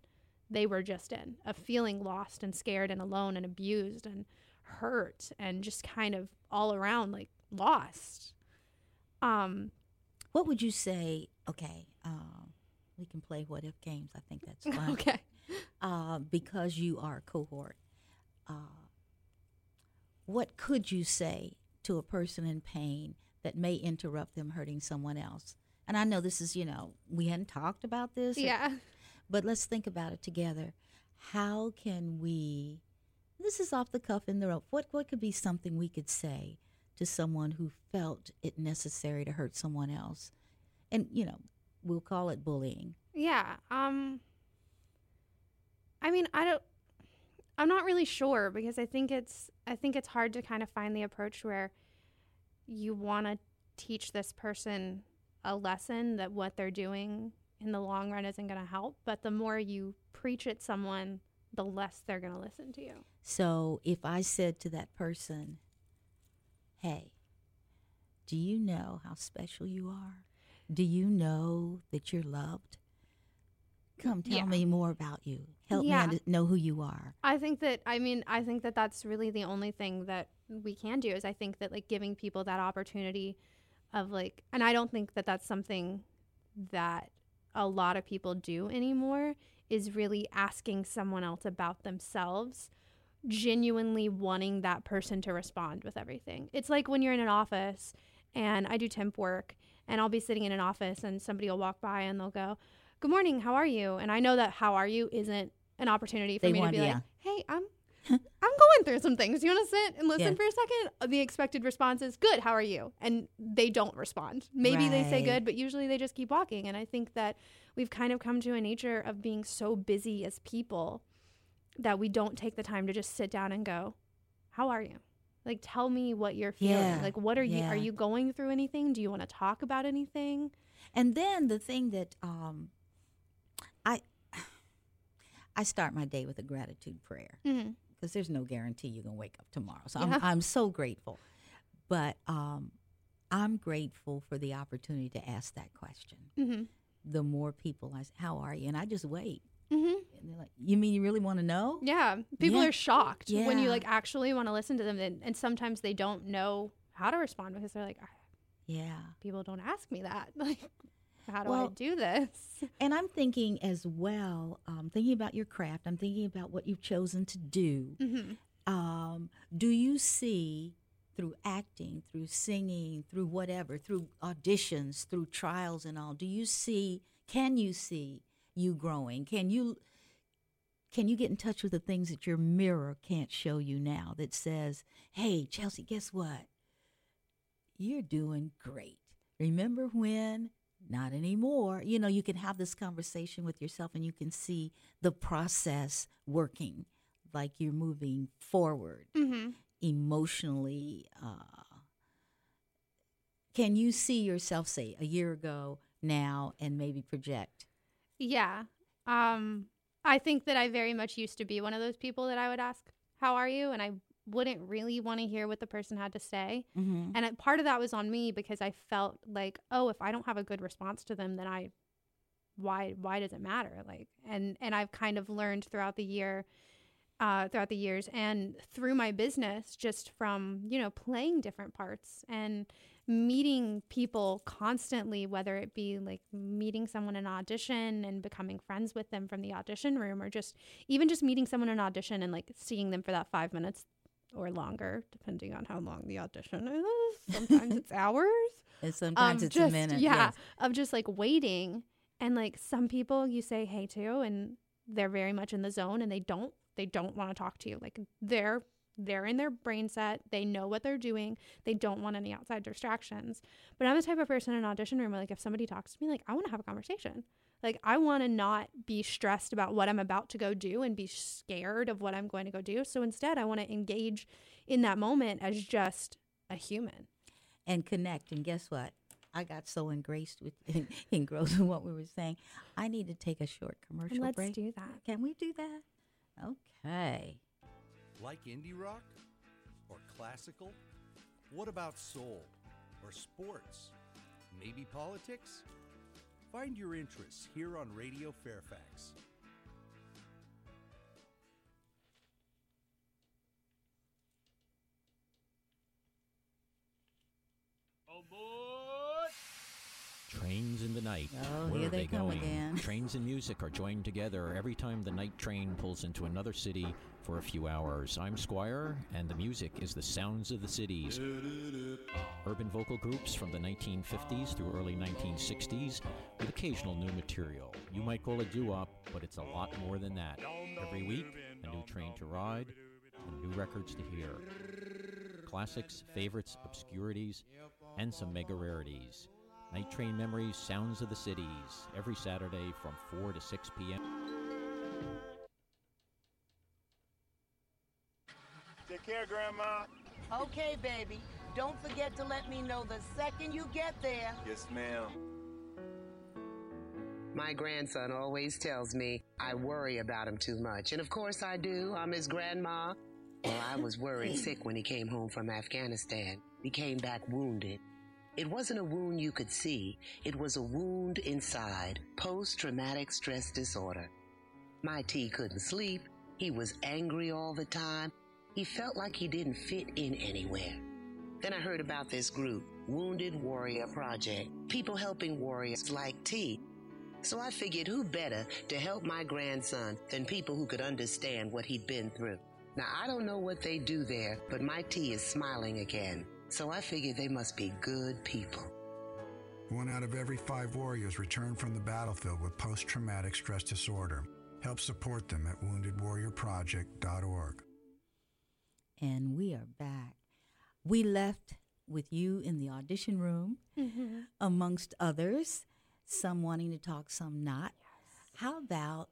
they were just in of feeling lost and scared and alone and abused and hurt and just kind of all around like lost um What would you say? Okay, um, we can play what if games. I think that's fun. okay Uh, because you are a cohort. Uh, what could you say to a person in pain that may interrupt them hurting someone else? And I know this is, you know, we hadn't talked about this. or- yeah But let's think about it together. How can we? This is off the cuff in the rope. What what could be something we could say to someone who felt it necessary to hurt someone else? And you know, we'll call it bullying. Yeah. Um I mean, I don't I'm not really sure because I think it's I think it's hard to kind of find the approach where you want to teach this person a lesson that what they're doing in the long run isn't going to help, but the more you preach at someone, the less they're going to listen to you. So if I said to that person, "Hey, do you know how special you are? Do you know that you're loved? Come tell Yeah. me more about you. Help Yeah. me know who you are." I think that I mean I think that that's really the only thing that we can do is I think that like giving people that opportunity of like and I don't think that that's something that a lot of people do anymore is really asking someone else about themselves genuinely wanting that person to respond with everything. It's like when you're in an office and I do temp work and I'll be sitting in an office and somebody will walk by and they'll go, "Good morning, how are you?" And I know that "How are you?" isn't an opportunity for They me want- to be yeah. like, "Hey, I'm I'm going through some things. You want to sit and listen Yeah. for a second? The expected response is "Good, how are you?" And they don't respond. Maybe they say "Good," but usually they just keep walking. And I think that we've kind of come to a nature of being so busy as people that we don't take the time to just sit down and go, "How are you?" Like tell me what you're feeling. Yeah, Like what are you are you going through anything? Do you want to talk about anything? And then the thing that um, I I start my day with a gratitude prayer Mhm. Because there's no guarantee you're gonna wake up tomorrow. So Yeah. I'm I'm so grateful, but um, I'm grateful for the opportunity to ask that question. Mhm. The more people I say, "How are you?" and I just wait, Mhm. and they're like, "You mean you really want to know?" Yeah, people Yeah. are shocked when you like actually want to listen to them, and, and sometimes they don't know how to respond because they're like, "Ah, Yeah. people don't ask me that. Like, how do I do this? And I'm thinking as well, um, thinking about your craft. I'm thinking about what you've chosen to do. Mhm. Um, do you see through acting, through singing, through whatever, through auditions, through trials and all? Do you see? Can you see you growing? Can you? Can you get in touch with the things that your mirror can't show you now? That says, "Hey, Chelsea, guess what? You're doing great. Remember when? Not anymore. You know, you can have this conversation with yourself and you can see the process working like you're moving forward Mhm. emotionally. Uh, can you see yourself, say, a year ago, now, and maybe project? Yeah. Um, I think that I very much used to be one of those people that I would ask, "How are you?" and I wouldn't really want to hear what the person had to say. Mhm. And it, part of that was on me because I felt like, "Oh, if I don't have a good response to them, then I why why does it matter?" Like and and I've kind of learned throughout the year uh, throughout the years and through my business just from you know playing different parts and meeting people constantly whether it be like meeting someone in an audition and becoming friends with them from the audition room or just even just meeting someone in an audition and like seeing them for that five minutes or longer depending on how long the audition is sometimes it's hours And sometimes um, it's just, a minute. Yeah, yes. of just like waiting, and like some people you say hey to, and they're very much in the zone, and they don't they don't want to talk to you. Like they're they're in their brain set. They know what they're doing. They don't want any outside distractions. But I'm the type of person in an audition room where like if somebody talks to me, like I want to have a conversation. Like I want to not be stressed about what I'm about to go do and be scared of what I'm going to go do. So instead, I want to engage in that moment as just a human. and connect. And guess what? I got so engrossed with engrossed in what we were saying. I need to take a short commercial let's break. do that. Can we do that? Okay. Like indie rock? Or classical? What about soul? Or sports? Maybe politics? Find your interests here on Radio Fairfax. Trains in the night. Oh, Where here are they come going? again. Trains and music are joined together every time the night train pulls into another city for a few hours. I'm Squire, and the music is the sounds of the cities. Urban vocal groups from the 1950s through early 1960s with occasional new material. You might call it doo-wop, but it's a lot more than that. Every week, a new train to ride and new records to hear. Classics, favorites, obscurities, and some mega rarities. Night Train Memories, Sounds of the Cities, every Saturday from 4 to 6 p.m. Take care, Grandma. Okay, baby. Don't forget to let me know the second you get there. Yes, ma'am. My grandson always tells me I worry about him too much. And of course I do. I'm his grandma. Well, I was worried sick when he came home from Afghanistan. He came back wounded. It wasn't a wound you could see. It was a wound inside. Post-traumatic stress disorder. My T couldn't sleep. He was angry all the time. He felt like he didn't fit in anywhere. Then I heard about this group, Wounded Warrior Project. People helping warriors like T. So I figured who better to help my grandson than people who could understand what he'd been through. Now I don't know what they do there, but my T is smiling again. So I figured they must be good people. One out of every five warriors return from the battlefield with post traumatic stress disorder. Help support them at woundedwarriorproject.org. And we are back. We left with you in the audition room, Mhm. amongst others, some wanting to talk, some not. How about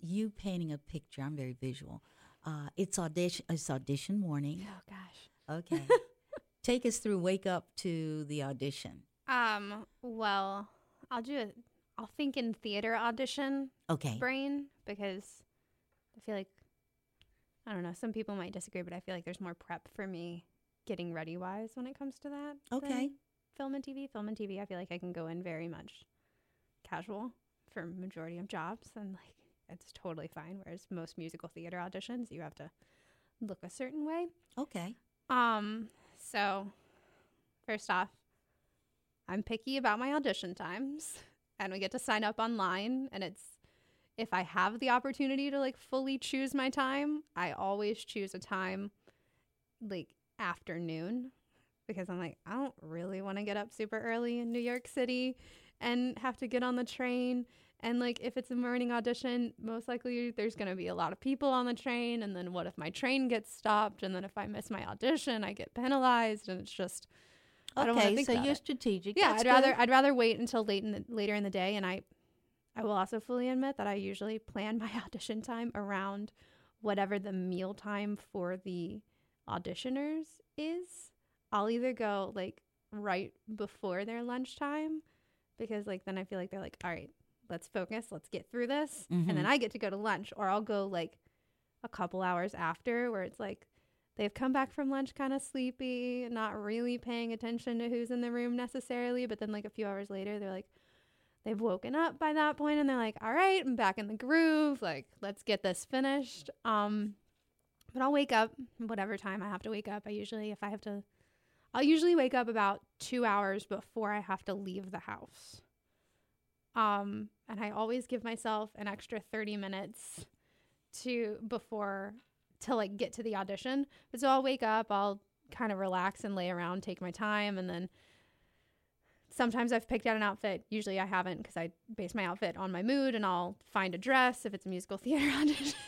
you painting a picture? I'm very visual. Uh, it's audition. It's audition morning. Oh gosh. Okay. Take us through. Wake up to the audition. Um, well, I'll do it. I'll think in theater audition Okay. brain because I feel like I don't know. Some people might disagree, but I feel like there's more prep for me getting ready wise when it comes to that. Okay. Film and TV, film and TV. I feel like I can go in very much casual for majority of jobs, and like it's totally fine. Whereas most musical theater auditions, you have to look a certain way. Okay. Um, so first off, I'm picky about my audition times and we get to sign up online and it's if I have the opportunity to like fully choose my time, I always choose a time like afternoon because I'm like I don't really want to get up super early in New York City and have to get on the train and like if it's a morning audition, most likely there's going to be a lot of people on the train and then what if my train gets stopped and then if I miss my audition, I get penalized and it's just I don't wanna Okay, think so you're it. strategic. Yeah, That's I'd rather. I'd rather wait until late in the later in the day, and I I will also fully admit that I usually plan my audition time around whatever the meal time for the auditioners is. I'll either go like right before their lunchtime because like then I feel like they're like, all right, let's focus, let's get through this, and then Mhm. I get to go to lunch, or I'll go like a couple hours after where it's like they've come back from lunch kind of sleepy, not really paying attention to who's in the room necessarily. But then, like, a few hours later, they're like, they've woken up by that point and they're like, all right, I'm back in the groove. Like, let's get this finished. Um, but I'll wake up whatever time I have to wake up. I usually, if I have to, I'll usually wake up about two hours before I have to leave the house. Um, and I always give myself an extra 30 minutes to before to like get to the audition. But so I'll wake up, I'll kind of relax and lay around, take my time, and then sometimes I've picked out an outfit. Usually I haven't because I base my outfit on my mood, and I'll find a dress if it's a musical theater audition.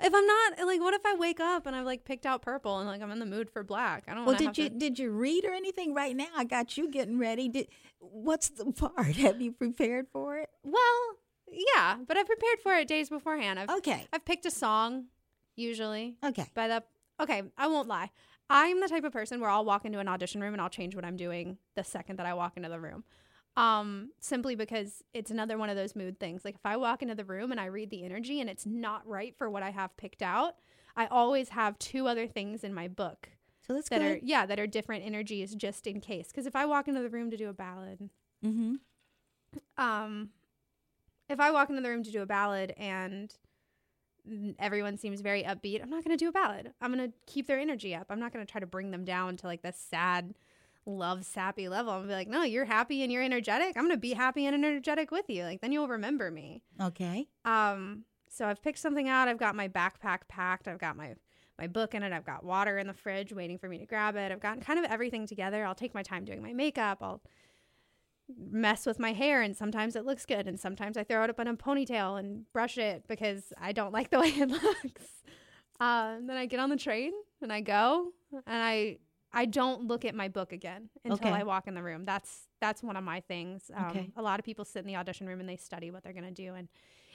If I'm not like, what if I wake up and I've like picked out purple and like I'm in the mood for black? I don't. Know. Well, did you to- did you read or anything right now? I got you getting ready. Did what's the part? Have you prepared for it? Well, yeah, but I've prepared for it days beforehand. I've, Okay. I've picked a song, usually. Okay. By the okay, I won't lie. I'm the type of person where I'll walk into an audition room and I'll change what I'm doing the second that I walk into the room. Um, simply because it's another one of those mood things. Like if I walk into the room and I read the energy and it's not right for what I have picked out, I always have two other things in my book. So that's that are good. yeah, that are different energies just in case. Because if I walk into the room to do a ballad, Mm-hmm. um if I walk into the room to do a ballad and everyone seems very upbeat, I'm not going to do a ballad. I'm going to keep their energy up. I'm not going to try to bring them down to like this sad love sappy level. I'm be like, "No, you're happy and you're energetic. I'm to be happy and energetic with you. Like then you'll remember me." Okay. Um so I've picked something out. I've got my backpack packed. I've got my my book in it. I've got water in the fridge waiting for me to grab it. I've gotten kind of everything together. I'll take my time doing my makeup. I'll mess with my hair and sometimes it looks good and sometimes I throw it up in a ponytail and brush it because I don't like the way it looks. Uh, and then I get on the train and I go and I I don't look at my book again until Okay. I walk in the room. That's that's one of my things. Um, Okay. A lot of people sit in the audition room and they study what they're going to do, and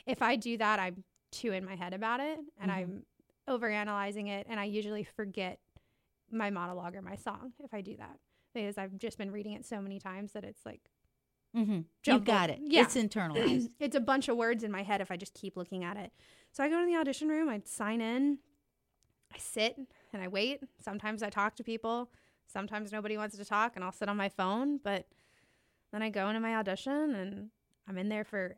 if I do that, I'm too in my head about it and Mhm. I'm overanalyzing it, and I usually forget my monologue or my song if I do that because I've just been reading it so many times that it's like Mm-hmm. You've got it. Yeah. It's internalized. it's a bunch of words in my head if I just keep looking at it. So I go to the audition room, I sign in, I sit and I wait. Sometimes I talk to people. Sometimes nobody wants to talk and I'll sit on my phone, but then I go into my audition and I'm in there for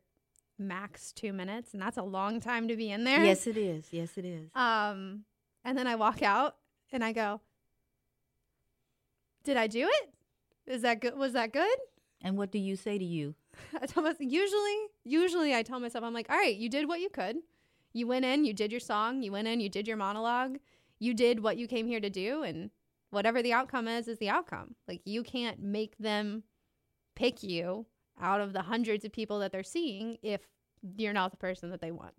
max 2 minutes and that's a long time to be in there. yes, it is. Yes, it is. Um and then I walk out and I go, "Did I do it? Is that good? Was that good?" And what do you say to you? I tell myself usually, usually I tell myself, I'm like, all right, you did what you could. You went in, you did your song, you went in, you did your monologue, you did what you came here to do, and whatever the outcome is, is the outcome. Like you can't make them pick you out of the hundreds of people that they're seeing if you're not the person that they want.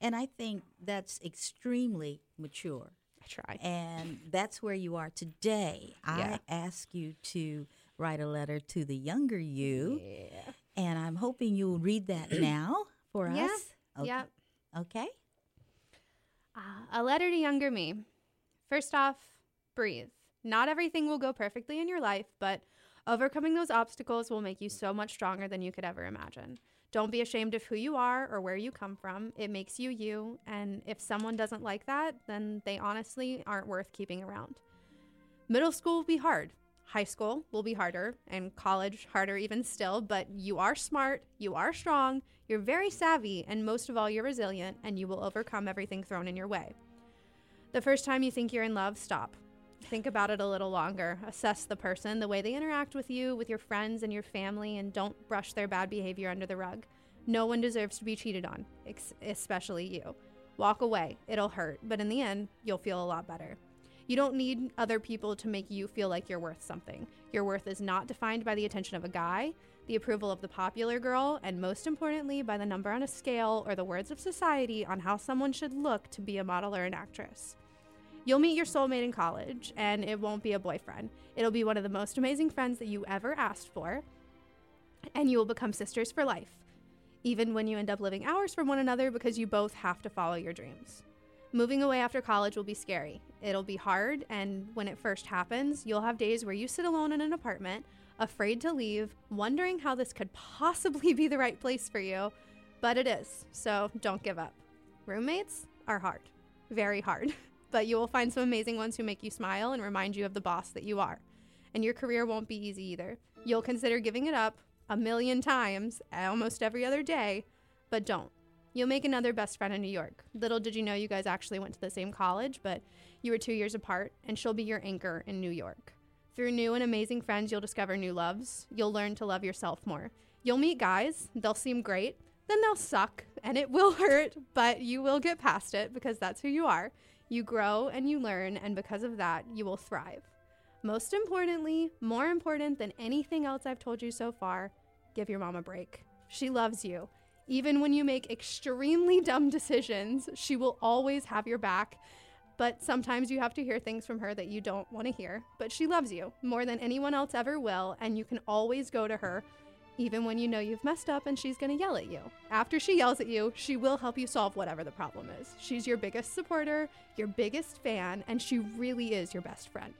And I think that's extremely mature. I try. And that's where you are today. Yeah. I ask you to write a letter to the younger you. Yeah. And I'm hoping you'll read that now for Yeah. us. Okay. Yep. Okay. Uh, a letter to younger me. First off, breathe. Not everything will go perfectly in your life, but overcoming those obstacles will make you so much stronger than you could ever imagine. Don't be ashamed of who you are or where you come from. It makes you you, and if someone doesn't like that, then they honestly aren't worth keeping around. Middle school will be hard. High school will be harder, and college harder even still, but you are smart, you are strong, you're very savvy, and most of all, you're resilient, and you will overcome everything thrown in your way. The first time you think you're in love, stop. Think about it a little longer. Assess the person, the way they interact with you, with your friends and your family, and don't brush their bad behavior under the rug. No one deserves to be cheated on, ex- especially you. Walk away. It'll hurt, but in the end, you'll feel a lot better. You don't need other people to make you feel like you're worth something. Your worth is not defined by the attention of a guy, the approval of the popular girl, and most importantly, by the number on a scale or the words of society on how someone should look to be a model or an actress. You'll meet your soulmate in college, and it won't be a boyfriend. It'll be one of the most amazing friends that you ever asked for, and you will become sisters for life, even when you end up living hours from one another because you both have to follow your dreams. Moving away after college will be scary. It'll be hard, and when it first happens, you'll have days where you sit alone in an apartment, afraid to leave, wondering how this could possibly be the right place for you. But it is, so don't give up. Roommates are hard, very hard, but you will find some amazing ones who make you smile and remind you of the boss that you are. And your career won't be easy either. You'll consider giving it up a million times eh, almost every other day, but don't. You'll make another best friend in New York. Little did you know you guys actually went to the same college, but you were two years apart, and she'll be your anchor in New York. Through new and amazing friends, you'll discover new loves. You'll learn to love yourself more. You'll meet guys, they'll seem great, then they'll suck, and it will hurt, but you will get past it because that's who you are. You grow and you learn, and because of that, you will thrive. Most importantly, more important than anything else I've told you so far, give your mom a break. She loves you. Even when you make extremely dumb decisions, she will always have your back. But sometimes you have to hear things from her that you don't want to hear. But she loves you more than anyone else ever will, and you can always go to her, even when you know you've messed up and she's going to yell at you. After she yells at you, she will help you solve whatever the problem is. She's your biggest supporter, your biggest fan, and she really is your best friend.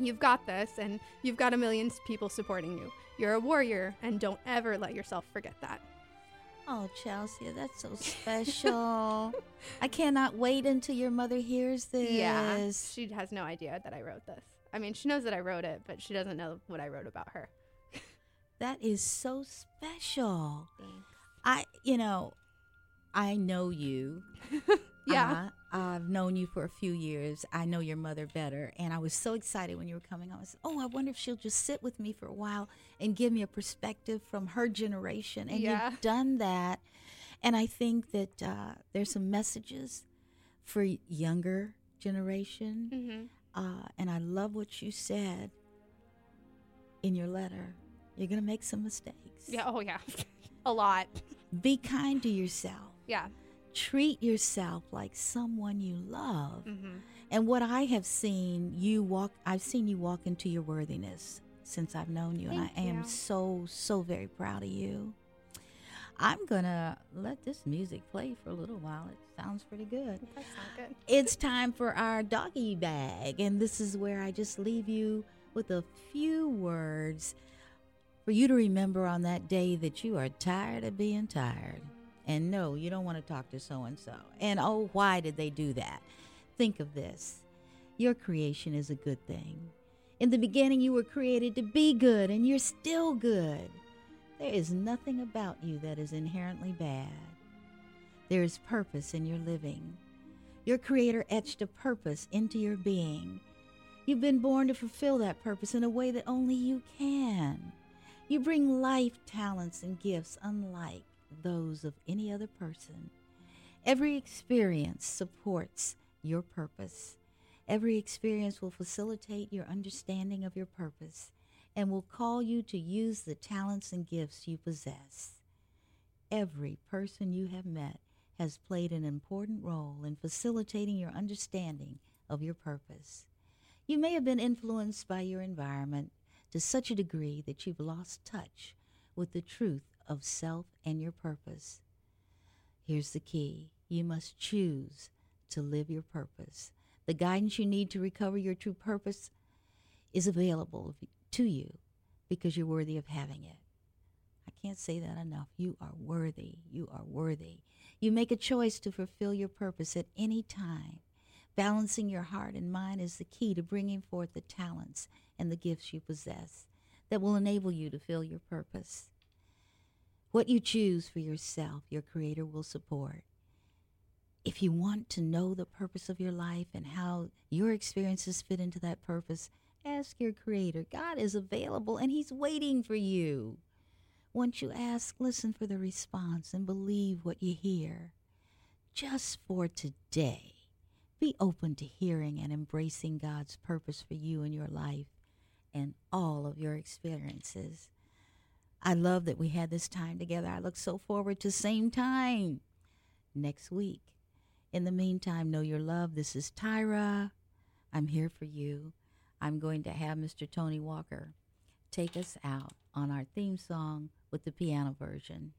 You've got this, and you've got a million people supporting you. You're a warrior, and don't ever let yourself forget that. Oh, Chelsea, that's so special. I cannot wait until your mother hears this. Yeah, she has no idea that I wrote this. I mean, she knows that I wrote it, but she doesn't know what I wrote about her. That is so special. I, you know, I know you. Yeah. Uh, I've known you for a few years. I know your mother better. And I was so excited when you were coming on. I said, Oh, I wonder if she'll just sit with me for a while and give me a perspective from her generation. And Yeah. you've done that. And I think that uh, there's some messages for younger generation. Mhm. Uh, and I love what you said in your letter. You're going to make some mistakes. Yeah, oh, yeah. a lot. Be kind to yourself. Yeah. Treat yourself like someone you love. Mhm. And what I have seen you walk, I've seen you walk into your worthiness since I've known you. and I Thank am so, so very proud of you. I'm going to let this music play for a little while. It sounds pretty good. That sounds good. It's time for our doggy bag. And this is where I just leave you with a few words for you to remember on that day that you are tired of being tired. And no, you don't want to talk to so and so. And oh, why did they do that? Think of this your creation is a good thing. In the beginning, you were created to be good, and you're still good. There is nothing about you that is inherently bad. There is purpose in your living. Your Creator etched a purpose into your being. You've been born to fulfill that purpose in a way that only you can. You bring life, talents, and gifts unlike those of any other person. Every experience supports your purpose. Every experience will facilitate your understanding of your purpose. and will call you to use the talents and gifts you possess. Every person you have met has played an important role in facilitating your understanding of your purpose. You may have been influenced by your environment to such a degree that you've lost touch with the truth of self and your purpose. Here's the key you must choose to live your purpose. The guidance you need to recover your true purpose is available to you because you're worthy of having it. I can't say that enough. You are worthy. You are worthy. You make a choice to fulfill your purpose at any time. Balancing your heart and mind is the key to bringing forth the talents and the gifts you possess that will enable you to fill your purpose. What you choose for yourself, your Creator will support. If you want to know the purpose of your life and how your experiences fit into that purpose, ask your Creator. God is available and He's waiting for you. Once you ask, listen for the response and believe what you hear. Just for today, be open to hearing and embracing God's purpose for you in your life and all of your experiences. I love that we had this time together. I look so forward to same time next week. In the meantime, know your love. This is Tyra. I'm here for you. I'm going to have Mr. Tony Walker take us out on our theme song with the piano version.